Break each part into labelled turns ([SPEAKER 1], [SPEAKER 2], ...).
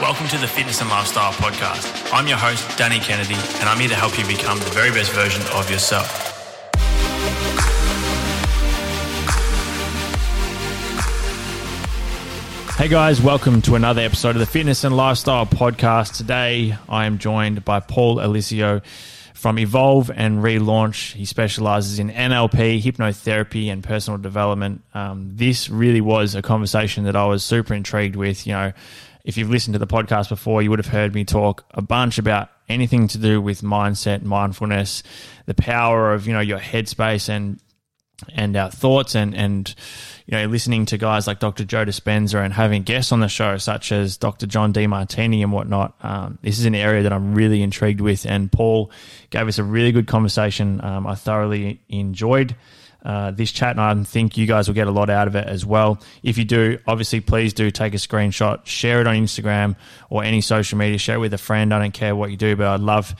[SPEAKER 1] Welcome to the Fitness and Lifestyle Podcast. I'm your host, Danny Kennedy, and I'm here to help you become the very best version of yourself. Hey guys, welcome to another episode of the Fitness and Lifestyle Podcast. Today I am joined by Paul Eliseo from Evolve and Relaunch. He specializes in NLP, hypnotherapy, and personal development. Um, this really was a conversation that I was super intrigued with. You know, if you've listened to the podcast before, you would have heard me talk a bunch about anything to do with mindset, mindfulness, the power of you know your headspace and and our thoughts and and you know listening to guys like Dr. Joe Dispenza and having guests on the show such as Dr. John Demartini and whatnot. Um, this is an area that I'm really intrigued with, and Paul gave us a really good conversation. Um, I thoroughly enjoyed uh, this chat, and I think you guys will get a lot out of it as well. If you do, obviously, please do take a screenshot, share it on Instagram or any social media, share it with a friend. I don't care what you do, but I'd love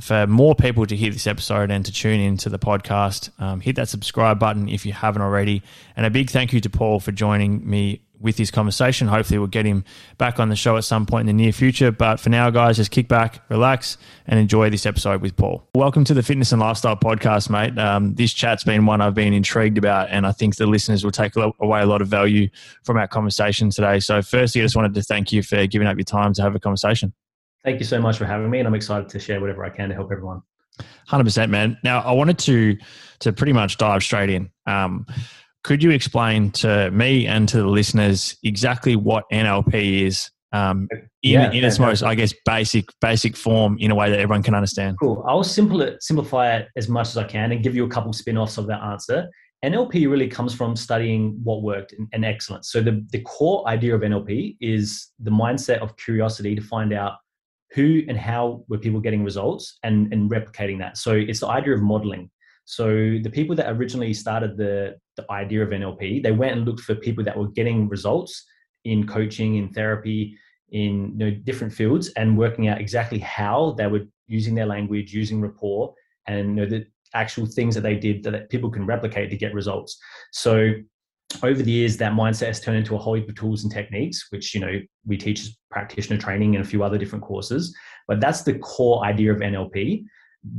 [SPEAKER 1] for more people to hear this episode and to tune into the podcast. Um, hit that subscribe button if you haven't already. And a big thank you to Paul for joining me with this conversation. Hopefully, we'll get him back on the show at some point in the near future. But for now, guys, just kick back, relax, and enjoy this episode with Paul. Welcome to the Fitness and Lifestyle Podcast, mate. Um, this chat's been one I've been intrigued about, and I think the listeners will take away a lot of value from our conversation today. So, firstly, I just wanted to thank you for giving up your time to have a conversation.
[SPEAKER 2] Thank you so much for having me, and I'm excited to share whatever I can to help everyone.
[SPEAKER 1] Hundred percent, man. Now, I wanted to to pretty much dive straight in. Um, could you explain to me and to the listeners exactly what NLP is um, in, yeah, in its most, I guess, basic basic form in a way that everyone can understand?
[SPEAKER 2] Cool. I'll simple it, simplify it as much as I can and give you a couple spin-offs of that answer. NLP really comes from studying what worked and, and excellence. So the, the core idea of NLP is the mindset of curiosity to find out who and how were people getting results and, and replicating that. So it's the idea of modeling. So the people that originally started the, the idea of NLP, they went and looked for people that were getting results in coaching, in therapy, in you know, different fields, and working out exactly how they were using their language, using rapport, and you know, the actual things that they did that people can replicate to get results. So over the years, that mindset has turned into a whole heap of tools and techniques, which you know we teach as practitioner training and a few other different courses. But that's the core idea of NLP.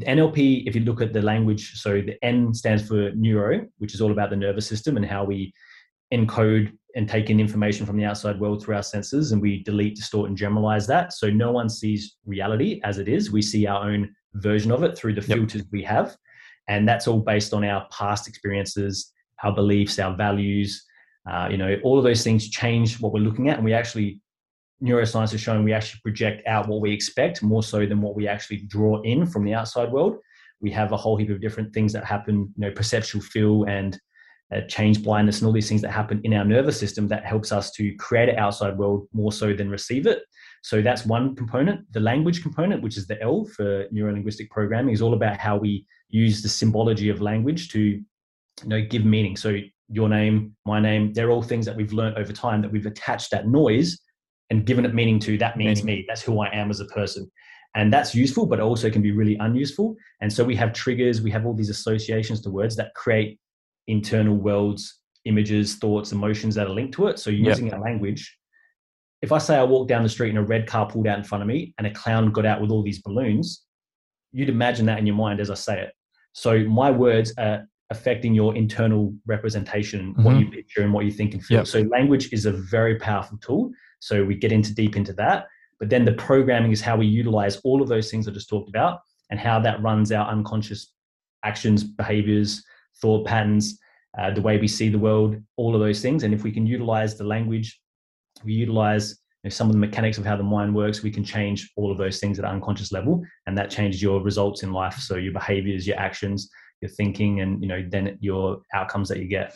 [SPEAKER 2] NLP, if you look at the language, so the N stands for neuro, which is all about the nervous system and how we encode and take in information from the outside world through our senses, and we delete, distort, and generalize that. So no one sees reality as it is. We see our own version of it through the filters we have, and that's all based on our past experiences, our beliefs, our values. Uh, you know, all of those things change what we're looking at, and we actually neuroscience has shown we actually project out what we expect more so than what we actually draw in from the outside world. We have a whole heap of different things that happen, you know, perceptual feel and uh, change blindness and all these things that happen in our nervous system that helps us to create an outside world more so than receive it. So that's one component. The language component, which is the L for neurolinguistic programming, is all about how we use the symbology of language to you know give meaning. So your name, my name, they're all things that we've learned over time that we've attached that noise and given it meaning to that means mm. me. That's who I am as a person. And that's useful, but also can be really unuseful. And so we have triggers, we have all these associations to words that create internal worlds, images, thoughts, emotions that are linked to it. So using yep. our language, if I say I walk down the street and a red car pulled out in front of me and a clown got out with all these balloons, you'd imagine that in your mind as I say it. So my words are affecting your internal representation, mm-hmm. what you picture and what you think and feel. Yep. So language is a very powerful tool. So we get into deep into that. But then the programming is how we utilize all of those things I just talked about and how that runs our unconscious actions, behaviors, thought patterns, uh, the way we see the world, all of those things. And if we can utilize the language, we utilize you know, some of the mechanics of how the mind works, we can change all of those things at an unconscious level. And that changes your results in life. So your behaviors, your actions, your thinking, and you know, then your outcomes that you get.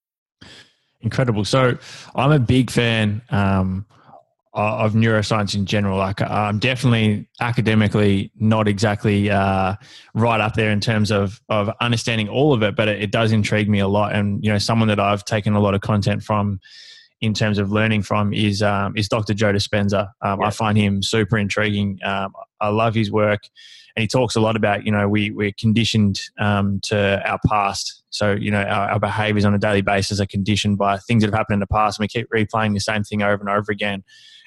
[SPEAKER 1] Incredible. So I'm a big fan um, of neuroscience in general. Like I'm definitely academically not exactly uh, right up there in terms of of understanding all of it, but it, it, does intrigue me a lot. And you know, someone that I've taken a lot of content from in terms of learning from is um, is Dr. Joe Dispenza. Um, yeah. I find him super intriguing. Um, I love his work, and he talks a lot about you know we we're conditioned um, to our past. So you know our, our, behaviors on a daily basis are conditioned by things that have happened in the past, and we keep replaying the same thing over and over again.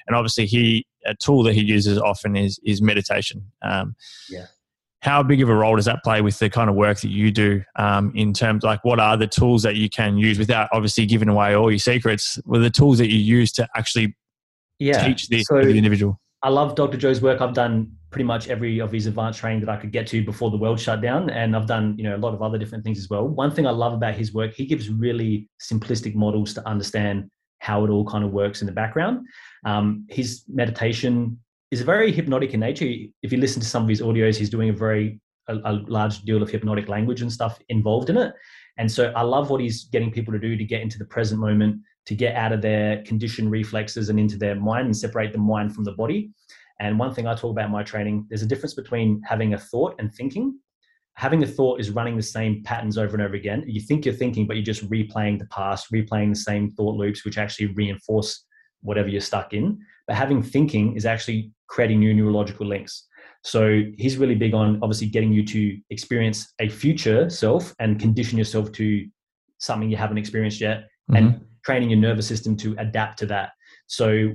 [SPEAKER 1] And obviously, he a tool that he uses often is is meditation. Um,
[SPEAKER 2] yeah
[SPEAKER 1] how big of a role does that play with the kind of work that you do um, in terms like what are the tools that you can use without obviously giving away all your secrets what are the tools that you use to actually yeah. teach the, so the individual
[SPEAKER 2] i love dr joe's work i've done pretty much every of his advanced training that i could get to before the world shut down and i've done you know a lot of other different things as well one thing i love about his work he gives really simplistic models to understand how it all kind of works in the background um, his meditation is very hypnotic in nature. If you listen to some of his audios, he's doing a very a, a, large deal of hypnotic language and stuff involved in it. And so I love what he's getting people to do to get into the present moment, to get out of their conditioned reflexes and into their mind and separate the mind from the body. And one thing I talk about in my training, there's a difference between having a thought and thinking. Having a thought is running the same patterns over and over again. You think you're thinking, but you're just replaying the past, replaying the same thought loops, which actually reinforce whatever you're stuck in. But having thinking is actually creating new neurological links. So he's really big on obviously getting you to experience a future self and condition yourself to something you haven't experienced yet mm-hmm. and training your nervous system to adapt to that. So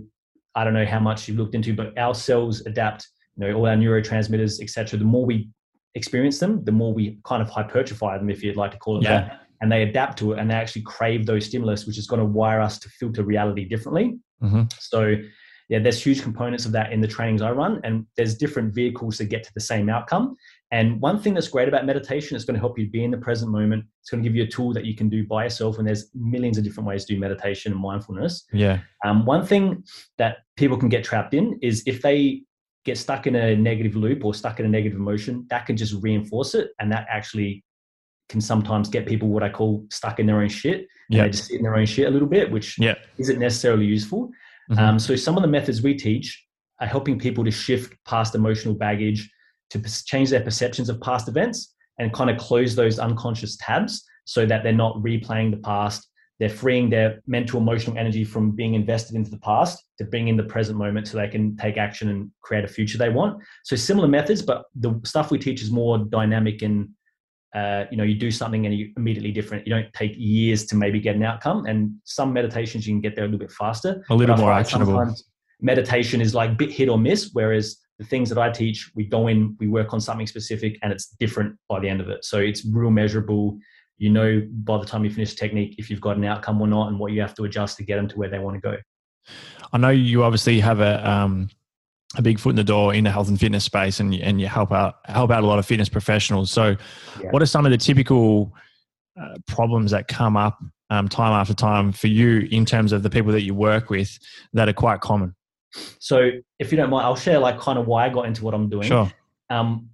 [SPEAKER 2] I don't know how much you've looked into, but our cells adapt, you know, all our neurotransmitters, etc. The more we experience them, the more we kind of hypertrophy them, if you'd like to call it yeah. that. And they adapt to it and they actually crave those stimulus, which is going to wire us to filter reality differently. Mm-hmm. So yeah, there's huge components of that in the trainings I run, and there's different vehicles to get to the same outcome. And one thing that's great about meditation is going to help you be in the present moment. It's going to give you a tool that you can do by yourself, and there's millions of different ways to do meditation and mindfulness.
[SPEAKER 1] Yeah.
[SPEAKER 2] Um, one thing that people can get trapped in is if they get stuck in a negative loop or stuck in a negative emotion, that can just reinforce it, and that actually can sometimes get people what I call stuck in their own shit. Yeah. They just sit in their own shit a little bit, which
[SPEAKER 1] yeah.
[SPEAKER 2] isn't necessarily useful. Mm-hmm. Um, so some of the methods we teach are helping people to shift past emotional baggage, to change their perceptions of past events, and kind of close those unconscious tabs so that they're not replaying the past. They're freeing their mental, emotional energy from being invested into the past to bring in the present moment so they can take action and create a future they want. So similar methods, but the stuff we teach is more dynamic and uh, you know you do something and you immediately different. You don't take years to maybe get an outcome and some meditations you can get there a little bit faster.
[SPEAKER 1] A little more actionable.
[SPEAKER 2] meditation is like bit hit or miss whereas the things that i teach we go in we work on something specific and it's different by the end of it. So it's real measurable. You know by the time you finish technique if you've got an outcome or not and what you have to adjust to get them to where they want to go.
[SPEAKER 1] I know you obviously have a um a big foot in the door in the health and fitness space and, and you help out help out a lot of fitness professionals. So yeah. what are some of the typical uh, problems that come up um, time after time for you in terms of the people that you work with that are quite common?
[SPEAKER 2] So if you don't mind i'll share like kind of why i got into what i'm doing.
[SPEAKER 1] Sure.
[SPEAKER 2] Um,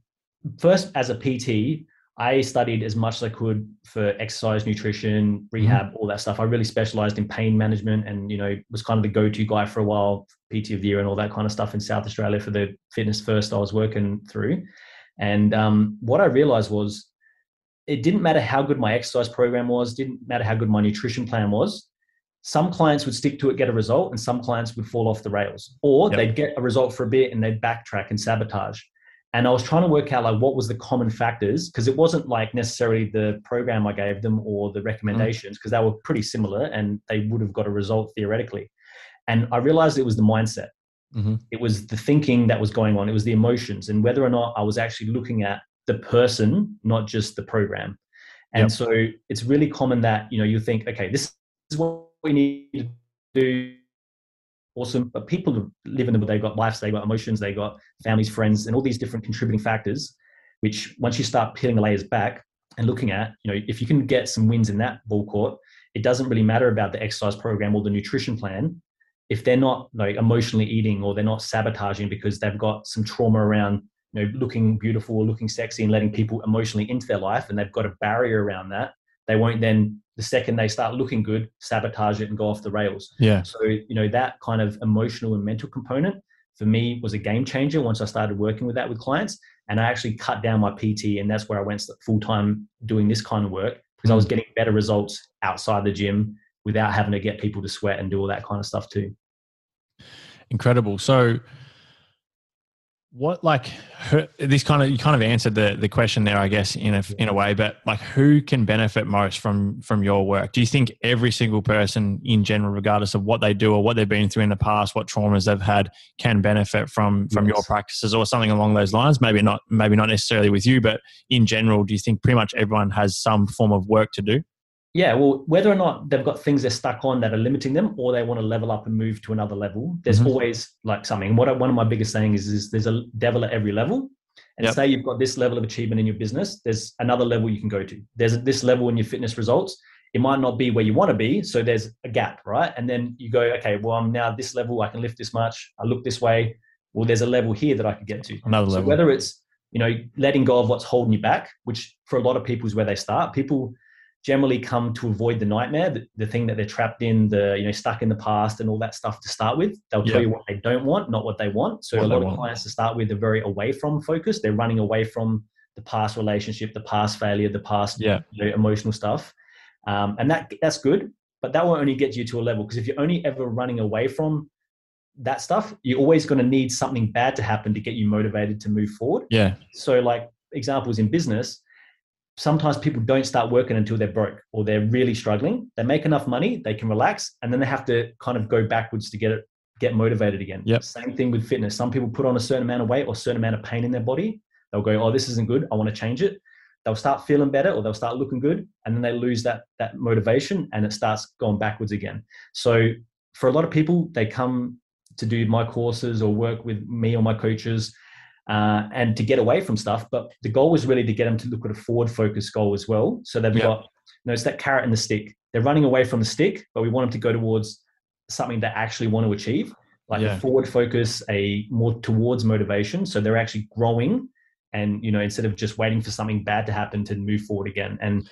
[SPEAKER 2] first as a pt I studied as much as I could for exercise, nutrition, mm-hmm. rehab, mm-hmm. all that stuff. I really specialized in pain management and, you know, was kind of the go-to guy for a while, PT of the year and all that kind of stuff in South Australia for the fitness first I was working through. And um, what I realized was it didn't matter how good my exercise program was, didn't matter how good my nutrition plan was. Some clients would stick to it, get a result, and some clients would fall off the rails. Or yep. they'd get a result for a bit and they'd backtrack and sabotage and I was trying to work out like what was the common factors because it wasn't like necessarily the program I gave them or the recommendations because mm. they were pretty similar and they would have got a result theoretically. And I realized it was the mindset. Mm-hmm. It was the thinking that was going on. It was the emotions and whether or not I was actually looking at the person, not just the program. And yep. so it's really common that you know you think, okay, this is what we need to do awesome. But people live in them, they've got lives, they've got emotions, they've got families, friends, and all these different contributing factors, which once you start peeling the layers back and looking at, you know, if you can get some wins in that ball court, it doesn't really matter about the exercise program or the nutrition plan. If they're not like emotionally eating or they're not sabotaging because they've got some trauma around, you know, looking beautiful or looking sexy and letting people emotionally into their life and they've got a barrier around that, they won't then the second they start looking good sabotage it and go off the rails
[SPEAKER 1] Yeah.
[SPEAKER 2] so you know that kind of emotional and mental component for me was a game changer once i started working with that with clients and i actually cut down my pt and that's where i went full time doing this kind of work because i was hmm. getting better results outside the gym without having to get people to sweat and do all that kind of stuff too
[SPEAKER 1] Incredible. So, what like who- this kind of you kind of answered the the question there, I guess, in a in a way. But like, who can benefit most from from your work? Do you think every single person in general, regardless of what they do or what they've been through in the past, what traumas they've had, can benefit from from your practices or something along those lines? Maybe not, maybe not necessarily with you, but in general, do you think pretty much everyone has some form of work to do?
[SPEAKER 2] Yeah, well, whether or not they've got things they're stuck on that are limiting them, or they want to level up and move to another level, there's
[SPEAKER 1] Mhm.
[SPEAKER 2] always like something. What I, one of my biggest sayings is, is there's a devil at every level. And
[SPEAKER 1] Yep.
[SPEAKER 2] say you've got this level of achievement in your business, there's another level you can go to. There's this level in your fitness results. It might not be where you want to be, so there's a gap, right? And then you go, okay, well, I'm now this level. I can lift this much. I look this way. Well, there's a level here that I could get to.
[SPEAKER 1] Another level.
[SPEAKER 2] So whether it's you know letting go of what's holding you back, which for a lot of people is where they start. People generally come to avoid the nightmare, the, the thing that they're trapped in, the you know stuck in the past and all that stuff to start with. They'll tell you what they don't want, not what they want. So
[SPEAKER 1] What
[SPEAKER 2] a lot of
[SPEAKER 1] want.
[SPEAKER 2] clients to start with are very away from focus. They're running away from the past relationship, the past failure, the past
[SPEAKER 1] Yeah.
[SPEAKER 2] you know, emotional stuff, um, and that that's good. But that will only get you to a level because if you're only ever running away from that stuff, you're always going to need something bad to happen to get you motivated to move forward.
[SPEAKER 1] Yeah.
[SPEAKER 2] So, like examples in business, sometimes people don't start working until they're broke or they're really struggling. They make enough money, they can relax, and then they have to kind of go backwards to get it, get motivated again.
[SPEAKER 1] Yep.
[SPEAKER 2] Same thing with fitness. Some people put on a certain amount of weight or a certain amount of pain in their body. They'll go, "Oh, this isn't good. I want to change it." They'll start feeling better or they'll start looking good, and then they lose that that motivation, and it starts going backwards again. So, for a lot of people, they come to do my courses or work with me or my coaches uh, and to get away from stuff. But the goal was really to get them to look at a forward focused goal as well. So they've
[SPEAKER 1] Yeah.
[SPEAKER 2] got, you know, it's that carrot and the stick. They're running away from the stick, but we want them to go towards something they actually want to achieve, like
[SPEAKER 1] Yeah.
[SPEAKER 2] a forward focus, a more towards motivation. So they're actually growing and, you know, instead of just waiting for something bad to happen to move forward again. And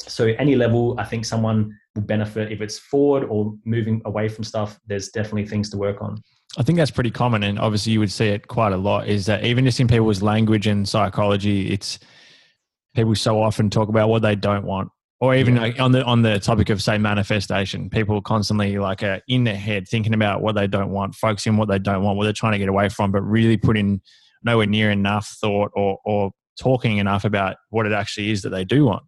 [SPEAKER 2] so any level, I think someone will benefit if it's forward or moving away from stuff. There's definitely things to work on.
[SPEAKER 1] I think that's pretty common, and obviously you would see it quite a lot. Is that even just in people's language and psychology, it's people so often talk about what they don't want, or even
[SPEAKER 2] Yeah.
[SPEAKER 1] like on the on the topic of say manifestation, people constantly like are in their head thinking about what they don't want, focusing on what they don't want, what they're trying to get away from, but really putting nowhere near enough thought or or talking enough about what it actually is that they do want.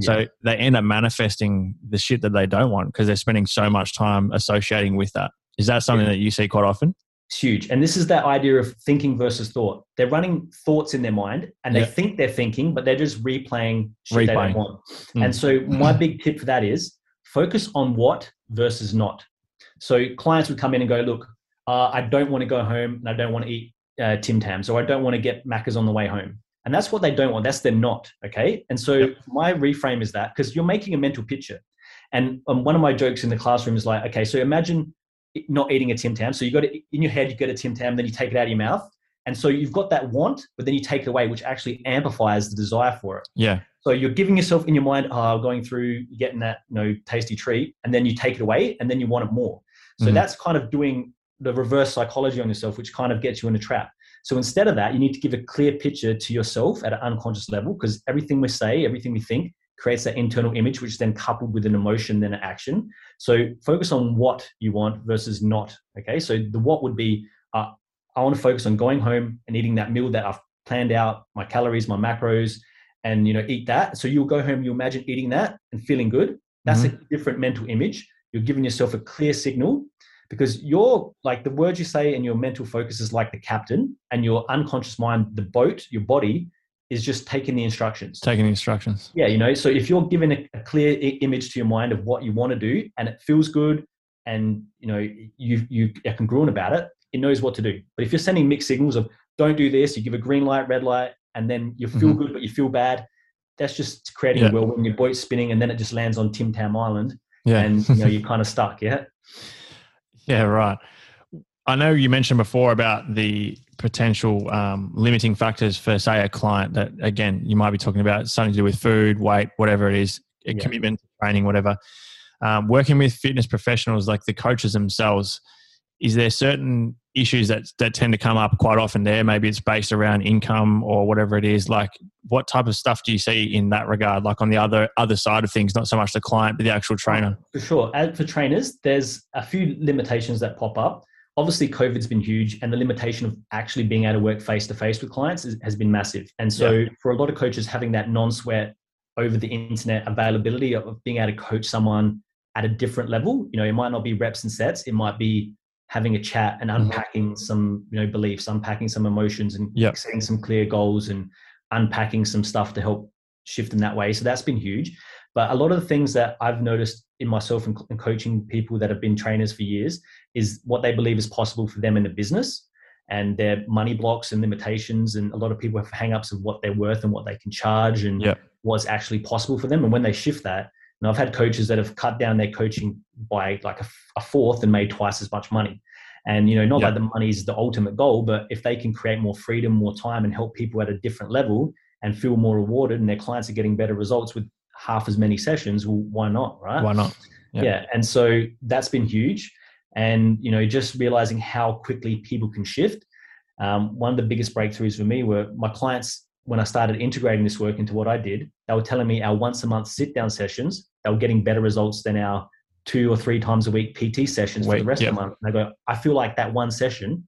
[SPEAKER 1] So they end up manifesting the shit that they don't want because they're spending so much time associating with that. Is that something that you see quite often?
[SPEAKER 2] It's huge. And this is that idea of thinking versus thought. They're running thoughts in their mind and they
[SPEAKER 1] Yeah.
[SPEAKER 2] think they're thinking, but they're just replaying shit they don't want.
[SPEAKER 1] Mm.
[SPEAKER 2] And so my big tip for that is focus on what versus not. So clients would come in and go, look, uh, I don't want to go home and I don't want to eat uh, Tim Tams or I don't want to get Macca's on the way home. And that's what they don't want. That's their not. Okay. And so
[SPEAKER 1] Yep.
[SPEAKER 2] my reframe is that because you're making a mental picture. And um, one of my jokes in the classroom is like, okay, so imagine not eating a Tim Tam. So you got it in your head, you get a Tim Tam, then you take it out of your mouth. And so you've got that want, but then you take it away, which actually amplifies the desire for it.
[SPEAKER 1] Yeah.
[SPEAKER 2] So you're giving yourself in your mind, oh, going through getting that you know tasty treat, and then you take it away, and then you want it more. So
[SPEAKER 1] Mhm.
[SPEAKER 2] that's kind of doing the reverse psychology on yourself, which kind of gets you in a trap. So instead of that, you need to give a clear picture to yourself at an unconscious level, because everything we say, everything we think, creates that internal image, which is then coupled with an emotion, then an action. So focus on what you want versus not. Okay. So the what would be, uh, I want to focus on going home and eating that meal that I've planned out, my calories, my macros, and you know, eat that. So you'll go home, you imagine eating that and feeling good. That's a different mental image. You're giving yourself a clear signal because you're like the words you say and your mental focus is like the captain, and your unconscious mind, the boat, your body, is just taking the instructions.
[SPEAKER 1] Taking the instructions.
[SPEAKER 2] Yeah, you know, so if you're given a, a clear I- image to your mind of what you want to do and it feels good and you know you you are congruent about it, it knows what to do. But if you're sending mixed signals of don't do this, you give a green light, red light, and then you feel
[SPEAKER 1] Mhm.
[SPEAKER 2] good but you feel bad, that's just creating
[SPEAKER 1] Yeah.
[SPEAKER 2] a whirlwind. Your boat's spinning and then it just lands on Tim Tam Island
[SPEAKER 1] Yeah.
[SPEAKER 2] and you know you're kind of stuck. Yeah.
[SPEAKER 1] yeah, right. I know you mentioned before about the potential um, limiting factors for, say, a client that, again, you might be talking about something to do with food, weight, whatever it is. yeah. commitment training, whatever. Um, working with fitness professionals like the coaches themselves, is there certain issues that that tend to come up quite often there? Maybe it's based around income or whatever it is. Like, what type of stuff do you see in that regard? Like on the other other side of things, not so much the client, but the actual trainer.
[SPEAKER 2] For sure. As for trainers, there's a few limitations that pop up. Obviously, COVID's been huge, and the limitation of actually being able to work face to face with clients is, has been massive. And so, yeah. for a lot of coaches, having that non-sweat over the internet availability of being able to coach someone at a different level, you know, it might not be reps and sets, it might be having a chat and mm-hmm. unpacking mm-hmm. some you know beliefs unpacking some emotions and yep. setting some clear goals and unpacking some stuff to help shift in that way so that's been huge but a lot of the things that i've noticed in myself and, and coaching people that have been trainers for years is what they believe is possible for them in the business and their money blocks and limitations and a lot of people have hang-ups of what they're worth and what they can charge and yep. what's actually possible for them and when they shift that and I've had coaches that have cut down their coaching by like a, a fourth and made twice as much money. And you know, not that the money is the ultimate goal, but if they can create more freedom, more time, and help people at a different level and feel more rewarded, and their clients are getting better results with half as many sessions, well, why not, right?
[SPEAKER 1] Why not?
[SPEAKER 2] Yeah. And so that's been huge. And you know, just realizing how quickly people can shift. Um, one of the biggest breakthroughs for me were my clients when I started integrating this work into what I did. They were telling me our once a month sit down sessions they were getting better results than our two or three times a week PT sessions Wait, for the rest of the month. And I go, I feel like that one session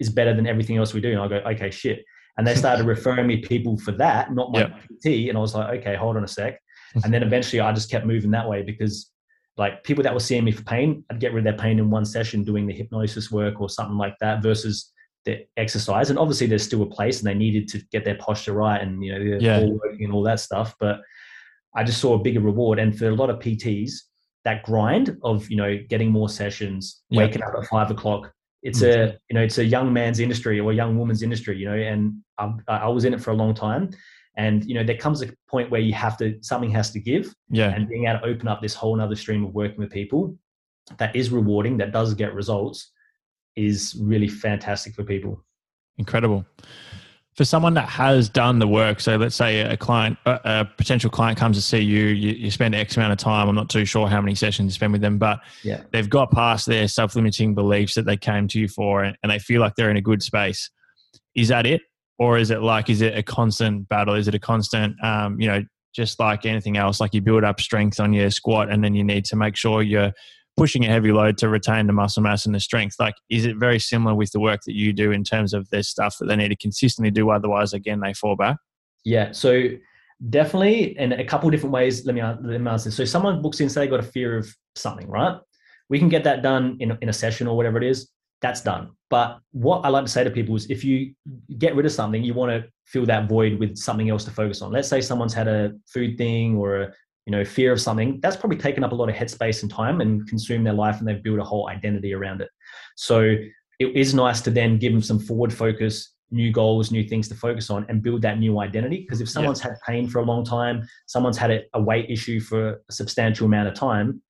[SPEAKER 2] is better than everything else we do. And I go, okay, shit. And they started referring me people for that, not my. PT. And I was like, okay, hold on a sec. And then eventually I just kept moving that way because like people that were seeing me for pain, I'd get rid of their pain in one session doing the hypnosis work or something like that versus the exercise. And obviously there's still a place and they needed to get their posture right and, you know, yeah. working and all that stuff. But I just saw a bigger reward. And for a lot of PTs, that grind of you know getting more sessions, yep. waking up at five o'clock, it's mm-hmm. a you know it's a young man's industry or a young woman's industry, you know. And I, I was in it for a long time, and you know there comes a point where you have to something has to give.
[SPEAKER 1] Yeah.
[SPEAKER 2] And being able to open up this whole other stream of working with people that is rewarding, that does get results, is really fantastic for people.
[SPEAKER 1] Incredible for someone that has done the work, so let's say a client, a potential client comes to see you, you, you, spend X amount of time. I'm not too sure how many sessions you spend with them, but
[SPEAKER 2] yeah.
[SPEAKER 1] they've got past their self limiting beliefs that they came to you for and, and they feel like they're in a good space. Is that it? Or is it like, is it a constant battle? Is it a constant, um, you know, just like anything else, like you build up strength on your squat and then you need to make sure you're pushing a heavy load to retain the muscle mass and the strength. Like, is it very similar with the work that you do in terms of their stuff that they need to consistently do? Otherwise, again, they fall back.
[SPEAKER 2] Yeah. So definitely, in a couple different ways. Let me, let me answer. So someone books in, say they got a fear of something, right? We can get that done in in a session or whatever it is. That's done. But what I like to say to people is, if you get rid of something, you want to fill that void with something else to focus on. Let's say someone's had a food thing or a you know, fear of something, that's probably taken up a lot of headspace and time and consumed their life and they've built a whole identity around it. So it is nice to then give them some forward focus, new goals, new things to focus on and build that new identity. Because if someone's had pain for a long time, someone's had a, a weight issue for a substantial amount of time,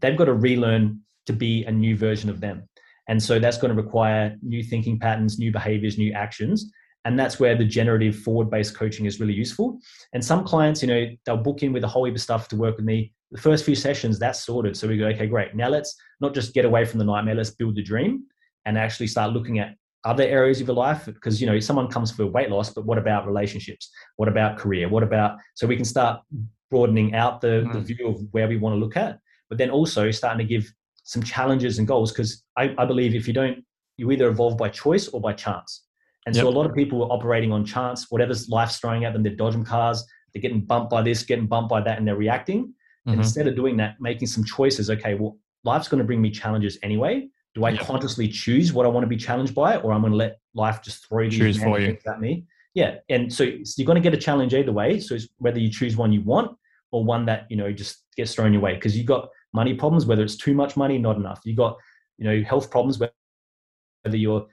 [SPEAKER 2] they've got to relearn to be a new version of them. And so that's going to require new thinking patterns, new behaviors, new actions. And that's where the generative forward based coaching is really useful. And some clients, you know, they'll book in with a whole heap of stuff to work with me. The first few sessions, that's sorted. So we go, okay, great. Now let's not just get away from the nightmare, let's build the dream and actually start looking at other areas of your life. Because, you know, someone comes for weight loss, but what about relationships? What about career? What about, so we can start broadening out the, mm. the hmm. view of where we want to look at, but then also starting to give some challenges and goals. Because I, I believe if you don't, you either evolve by choice or by chance. And yep. so a lot of people are operating on chance, whatever's life's throwing at them, they're dodging cars, they're getting bumped by this, getting bumped by that, and they're reacting. Mm-hmm. And instead of doing that, making some choices, okay, well, life's going to bring me challenges anyway. Do I yep. consciously choose what I want to be challenged by, or I'm going to let life just throw these you. at me? Yeah. And so, so you're going to get a challenge either way. So it's whether you choose one you want or one that, you know, just gets thrown your way. Because you've got money problems, whether it's too much money, not enough. You've got, you know, health problems, whether you're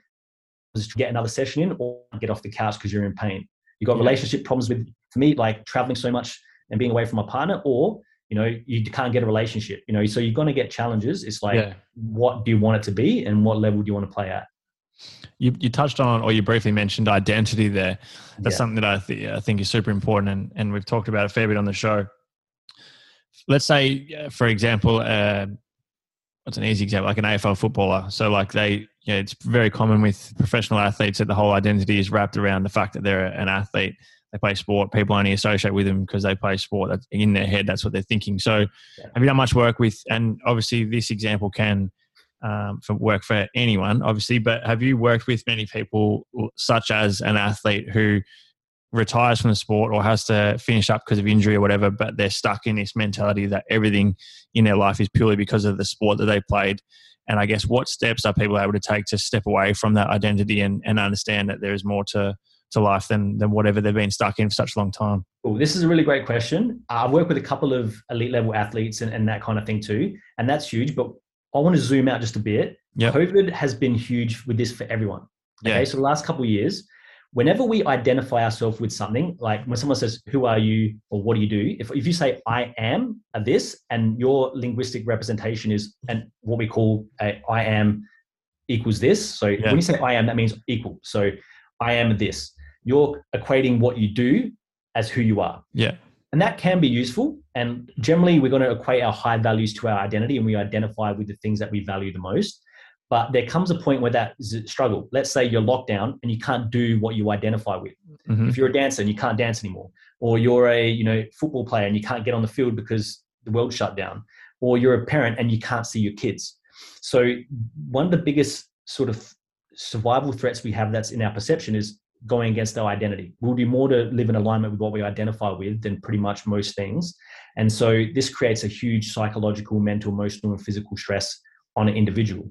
[SPEAKER 2] to get another session in or get off the couch because you're in pain. You've got yeah. relationship problems with, for me, like traveling so much and being away from my partner, or, you know, you can't get a relationship, you know, so you're going to get challenges. It's like, yeah. what do you want it to be and what level do you want to play at?
[SPEAKER 1] You, you touched on, or you briefly mentioned identity there. That's yeah. something that I, th- I think is super important. And, and we've talked about a fair bit on the show. Let's say, uh, for example, uh, what's an easy example, like an AFL footballer. So, like they, you know, it's very common with professional athletes that the whole identity is wrapped around the fact that they're an athlete. They play sport. People only associate with them because they play sport. That's in their head. That's what they're thinking. So, yeah. have you done much work with? And obviously, this example can um, for work for anyone, obviously. But have you worked with many people, such as an athlete who retires from the sport or has to finish up because of injury or whatever, but they're stuck in this mentality that everything in their life is purely because of the sport that they played. And I guess what steps are people able to take to step away from that identity and, and understand that there is more to, to life than, than whatever they've been stuck in for such a long time?
[SPEAKER 2] Well, this is a really great question. Uh, I've worked with a couple of elite level athletes and, and that kind of thing too. And that's huge. But I want to zoom out just a bit. Yep. COVID has been huge with this for everyone. Okay. Yeah. So the last couple of years, whenever we identify ourselves with something, like when someone says, Who are you or what do you do? If, if you say, I am a this, and your linguistic representation is and what we call a I am equals this. So yeah. when you say I am, that means equal. So I am this. You're equating what you do as who you are.
[SPEAKER 1] Yeah.
[SPEAKER 2] And that can be useful. And generally, we're going to equate our high values to our identity and we identify with the things that we value the most. But there comes a point where that is a struggle. Let's say you're locked down and you can't do what you identify with. Mm-hmm. If you're a dancer and you can't dance anymore, or you're a you know football player and you can't get on the field because the world shut down, or you're a parent and you can't see your kids. So one of the biggest sort of survival threats we have that's in our perception is going against our identity. We'll do more to live in alignment with what we identify with than pretty much most things. And so this creates a huge psychological, mental, emotional, and physical stress on an individual.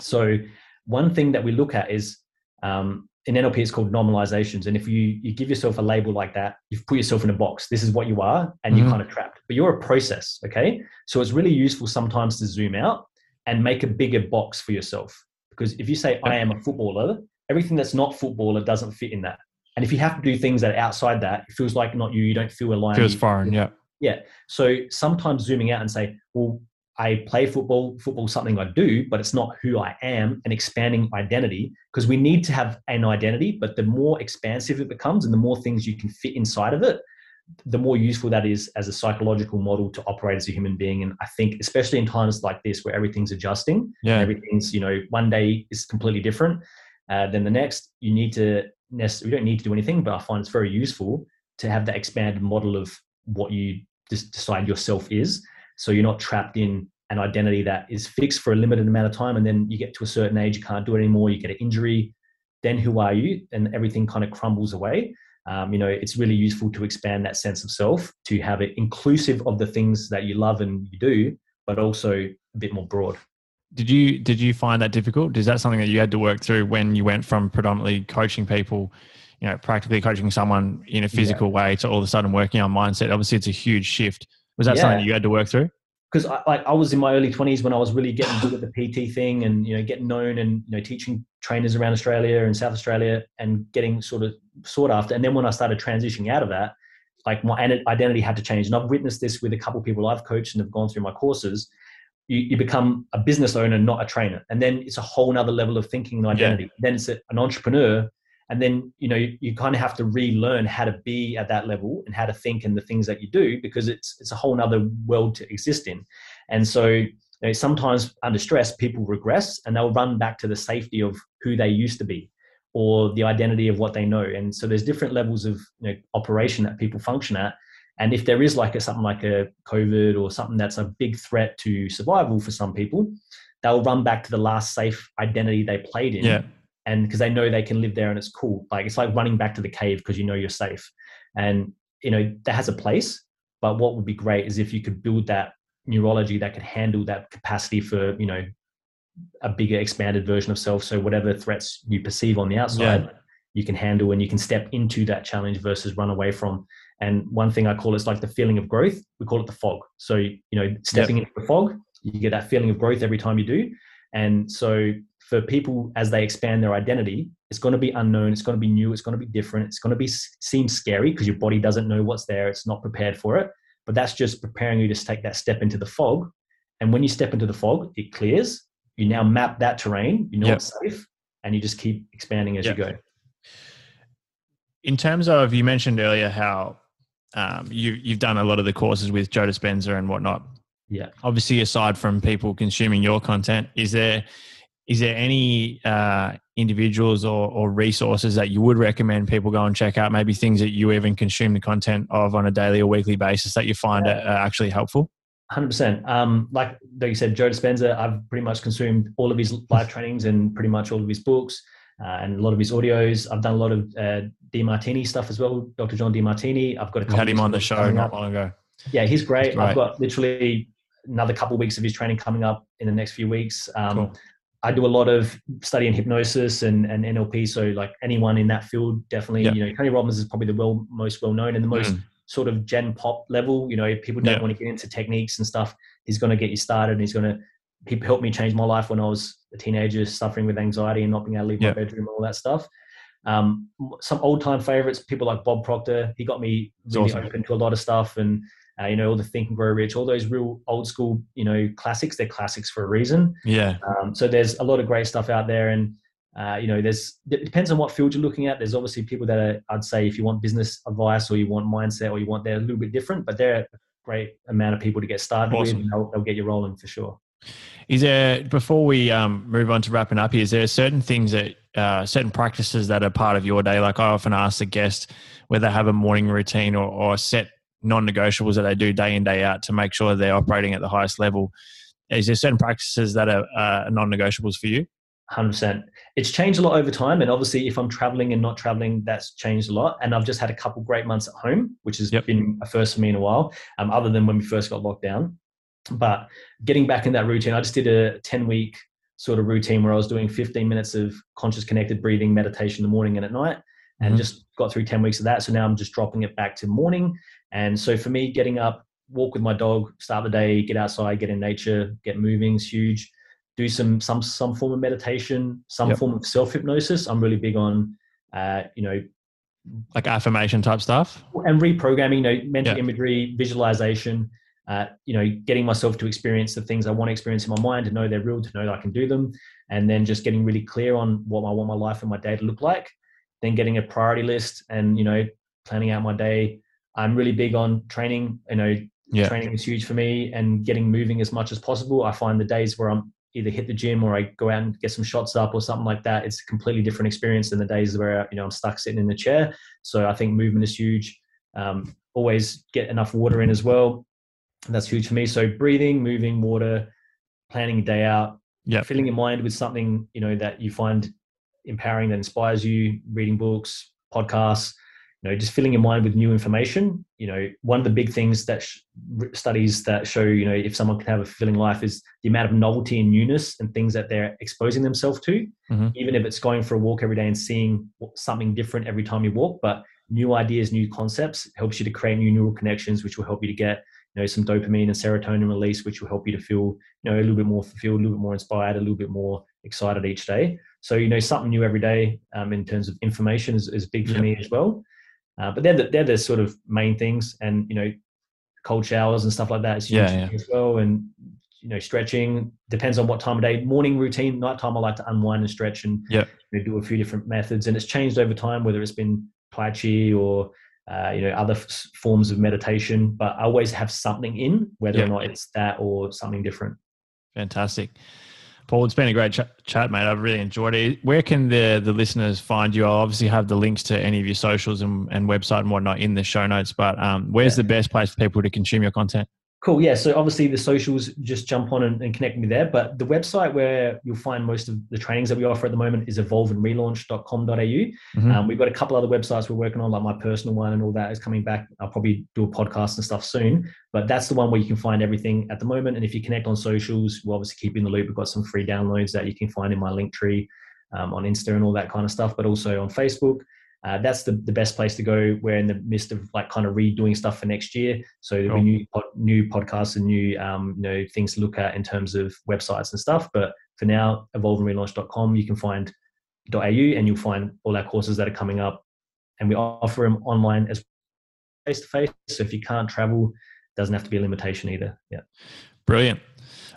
[SPEAKER 2] So one thing that we look at is um, in NLP, it's called nominalizations. And if you you give yourself a label like that, you've put yourself in a box. This is what you are, and mm-hmm. you're kind of trapped. But you're a process, okay? So it's really useful sometimes to zoom out and make a bigger box for yourself. Because if you say I am a footballer, everything that's not footballer doesn't fit in that. And if you have to do things that are outside that, it feels like not you. You don't feel aligned.
[SPEAKER 1] Feels foreign, yeah.
[SPEAKER 2] Yeah. So sometimes zooming out and say, well, I play football, football something I do, but it's not who I am, and expanding identity because we need to have an identity, but the more expansive it becomes and the more things you can fit inside of it, the more useful that is as a psychological model to operate as a human being. And I think, especially in times like this where everything's adjusting, yeah. everything's, you know, one day is completely different uh, than the next, you need to, you don't need to do anything, but I find it's very useful to have that expanded model of what you just decide yourself is so you're not trapped in an identity that is fixed for a limited amount of time and then you get to a certain age you can't do it anymore you get an injury. Then who are you? And everything kind of crumbles away. Um, you know it's really useful to expand that sense of self to have it inclusive of the things that you love and you do but also a bit more broad.
[SPEAKER 1] Did you did you find that difficult? Is that something that you had to work through when you went from predominantly coaching people you know practically coaching someone in a physical yeah. way to all of a sudden working on mindset? Obviously it's a huge shift was that yeah. something that you had to work through?
[SPEAKER 2] Because I, like I was in my early twenties when I was really getting good at the PT thing and you know getting known and you know teaching trainers around Australia and South Australia and getting sort of sought after. And then when I started transitioning out of that, like my identity had to change. And I've witnessed this with a couple of people I've coached and have gone through my courses. You, you become a business owner, not a trainer, and then it's a whole nother level of thinking and identity. Yeah. Then it's an entrepreneur and then you know you, you, kind of have to relearn how to be at that level and how to think and the things that you do because it's it's a whole other world to exist in. And so you know, sometimes under stress people regress and they'll run back to the safety of who they used to be or the identity of what they know. And so there's different levels of you know, operation that people function at. And if there is like a something like a covid or something that's a big threat to survival for some people they'll run back to the last safe identity they played in.
[SPEAKER 1] Yeah
[SPEAKER 2] and because they know they can live there and it's cool. Like it's like running back to the cave because you know you're safe. And you know that has a place but what would be great is if you could build that neurology that could handle that capacity for you know a bigger expanded version of self. So whatever threats you perceive on the outside yeah. you can handle and you can step into that challenge versus run away from. And one thing i call it's like the feeling of growth. We call it the fog. So you know stepping yep. into the fog you get that feeling of growth every time you do. And so for people as they expand their identity, it's going to be unknown, it's going to be new, it's going to be different, it's going to be seem scary because your body doesn't know what's there, it's not prepared for it. But that's just preparing you to take that step into the fog. And when you step into the fog, it clears. You now map that terrain, you know yep. it's safe, and you just keep expanding as yep. you go.
[SPEAKER 1] In terms of, you mentioned earlier how um, you you've done a lot of the courses with Joe Dispenza and whatnot.
[SPEAKER 2] Yeah.
[SPEAKER 1] Obviously, aside from people consuming your content, is there is there any uh, individuals or, or resources that you would recommend people go and check out? Maybe things that you even consume the content of on a daily or weekly basis that you find yeah. are actually helpful.
[SPEAKER 2] Hundred um, percent. Like like you said, Joe Dispenza. I've pretty much consumed all of his live trainings and pretty much all of his books uh, and a lot of his audios. I've done a lot of uh, Demartini stuff as well. Dr. John Demartini. I've got a
[SPEAKER 1] couple. Had him on the show not long ago.
[SPEAKER 2] Yeah, he's great. he's great. I've got literally another couple of weeks of his training coming up in the next few weeks. Um, cool. I do a lot of study in hypnosis and, and NLP. So like anyone in that field, definitely, you know, Tony Robbins is probably the well, most well known and the most mm. sort of gen pop level. You know, people don't want to get into techniques and stuff. He's going to get you started and he's going to he helped me change my life when I was a teenager, suffering with anxiety and not being able to leave my bedroom and all that stuff. Um, some old time favorites, people like Bob Proctor. He got me really awesome. open to a lot of stuff and uh, you know, all the Think and Grow Rich, all those real old school, you know, classics. They're classics for a reason.
[SPEAKER 1] Yeah.
[SPEAKER 2] Um, so there's a lot of great stuff out there, and uh, you know, there's it depends on what field you're looking at. There's obviously people that are, I'd say, if you want business advice or you want mindset or you want, they're a little bit different, but they're a great amount of people to get started awesome. with. They'll, they'll, get you rolling for sure.
[SPEAKER 1] Is there before we um, move on to wrapping up? Here, is there certain things that uh, certain practices that are part of your day? Like I often ask the guest whether they have a morning routine or, or set non-negotiables that they do day in day out to make sure they're operating at the highest level. Is there certain practices that are uh, non-negotiables for you?
[SPEAKER 2] 100%. It's changed a lot over time. And obviously, if I'm traveling and not traveling, that's changed a lot. And I've just had a couple great months at home, which has yep. been a first for me in a while, um, other than when we first got locked down. But getting back in that routine, I just did a 10 week sort of routine where I was doing 15 minutes of conscious connected breathing meditation in the morning and at night and mm-hmm. just got through 10 weeks of that. So now I'm just dropping it back to morning. And so for me, getting up, walk with my dog, start the day, get outside, get in nature, get moving is huge. Do some some some form of meditation, some yep. form of self hypnosis. I'm really big on, uh, you know,
[SPEAKER 1] like affirmation type stuff
[SPEAKER 2] and reprogramming. You know, mental yep. imagery, visualization. Uh, you know, getting myself to experience the things I want to experience in my mind, to know they're real, to know that I can do them, and then just getting really clear on what I want my life and my day to look like then getting a priority list and you know planning out my day. I'm really big on training you know yeah. training is huge for me and getting moving as much as possible. I find the days where i'm either hit the gym or i go out and get some shots up or something like that it's a completely different experience than the days where you know i'm stuck sitting in the chair. So i think movement is huge. Um, always get enough water in as well. That's huge for me. So breathing moving water planning a day out
[SPEAKER 1] yeah.
[SPEAKER 2] filling your mind with something you know that you find empowering that inspires you, reading books, podcasts, you know, just filling your mind with new information. You know, one of the big things that sh- studies that show, you know, if someone can have a fulfilling life is the amount of novelty and newness and things that they're exposing themselves to, mm-hmm. even if it's going for a walk every day and seeing something different every time you walk. But new ideas, new concepts helps you to create new neural connections, which will help you to get you know some dopamine and serotonin release, which will help you to feel you know a little bit more fulfilled, a little bit more inspired, a little bit more excited each day. So you know something new every day um, in terms of information is, is big for me as well. Uh, but they're the, they're the sort of main things, and you know, cold showers and stuff like that is yeah, yeah. as well. And you know, stretching depends on what time of day. Morning routine, nighttime I like to unwind and stretch and
[SPEAKER 1] yep.
[SPEAKER 2] you know, do a few different methods. And it's changed over time, whether it's been Tai Chi or uh, you know other f- forms of meditation. But I always have something in, whether or not it's that or something different.
[SPEAKER 1] Fantastic. Paul, it's been a great ch- chat, mate. I've really enjoyed it. Where can the the listeners find you? I'll obviously have the links to any of your socials and, and website and whatnot in the show notes. But um, where's yeah. the best place for people to consume your content?
[SPEAKER 2] Cool. Yeah. So obviously the socials, just jump on and, and, connect me there. But the website where you'll find most of the trainings that we offer at the moment is evolveandrelaunch.com.au. Mm-hmm. Um, we've got a couple other websites we're working on, like my personal one and all that is coming back. I'll probably do a podcast and stuff soon. But that's the one where you can find everything at the moment. And if you connect on socials, we'll obviously keep you in the loop. We've got some free downloads that you can find in my link tree um, on Insta and all that kind of stuff, but also on Facebook uh, that's the, the best place to go. We're in the midst of like kind of redoing stuff for next year. So there'll cool. be new, new podcasts and new, um, you know, things to look at in terms of websites and stuff. But for now, evolveandrelaunch.com, you can find .au and you'll find all our courses that are coming up. And we offer them online as face to face. So if you can't travel, doesn't have to be a limitation either. Yeah.
[SPEAKER 1] Brilliant.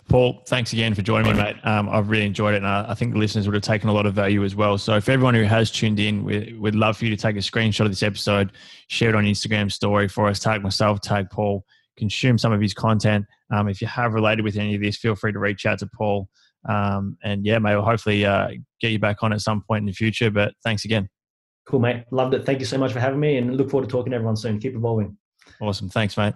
[SPEAKER 1] Paul, thanks again for joining me, mate. Um, I've really enjoyed it, and I, I, think the listeners would have taken a lot of value as well. So, for everyone who has tuned in, we, would love for you to take a screenshot of this episode, share it on Instagram story for us, tag myself, tag Paul, consume some of his content. Um, if you have related with any of this, feel free to reach out to Paul. Um, and yeah, mate, we'll hopefully uh, get you back on at some point in the future. But thanks again.
[SPEAKER 2] Cool, mate. Loved it. Thank you so much for having me, and look forward to talking to everyone soon. Keep evolving.
[SPEAKER 1] Awesome. Thanks, mate.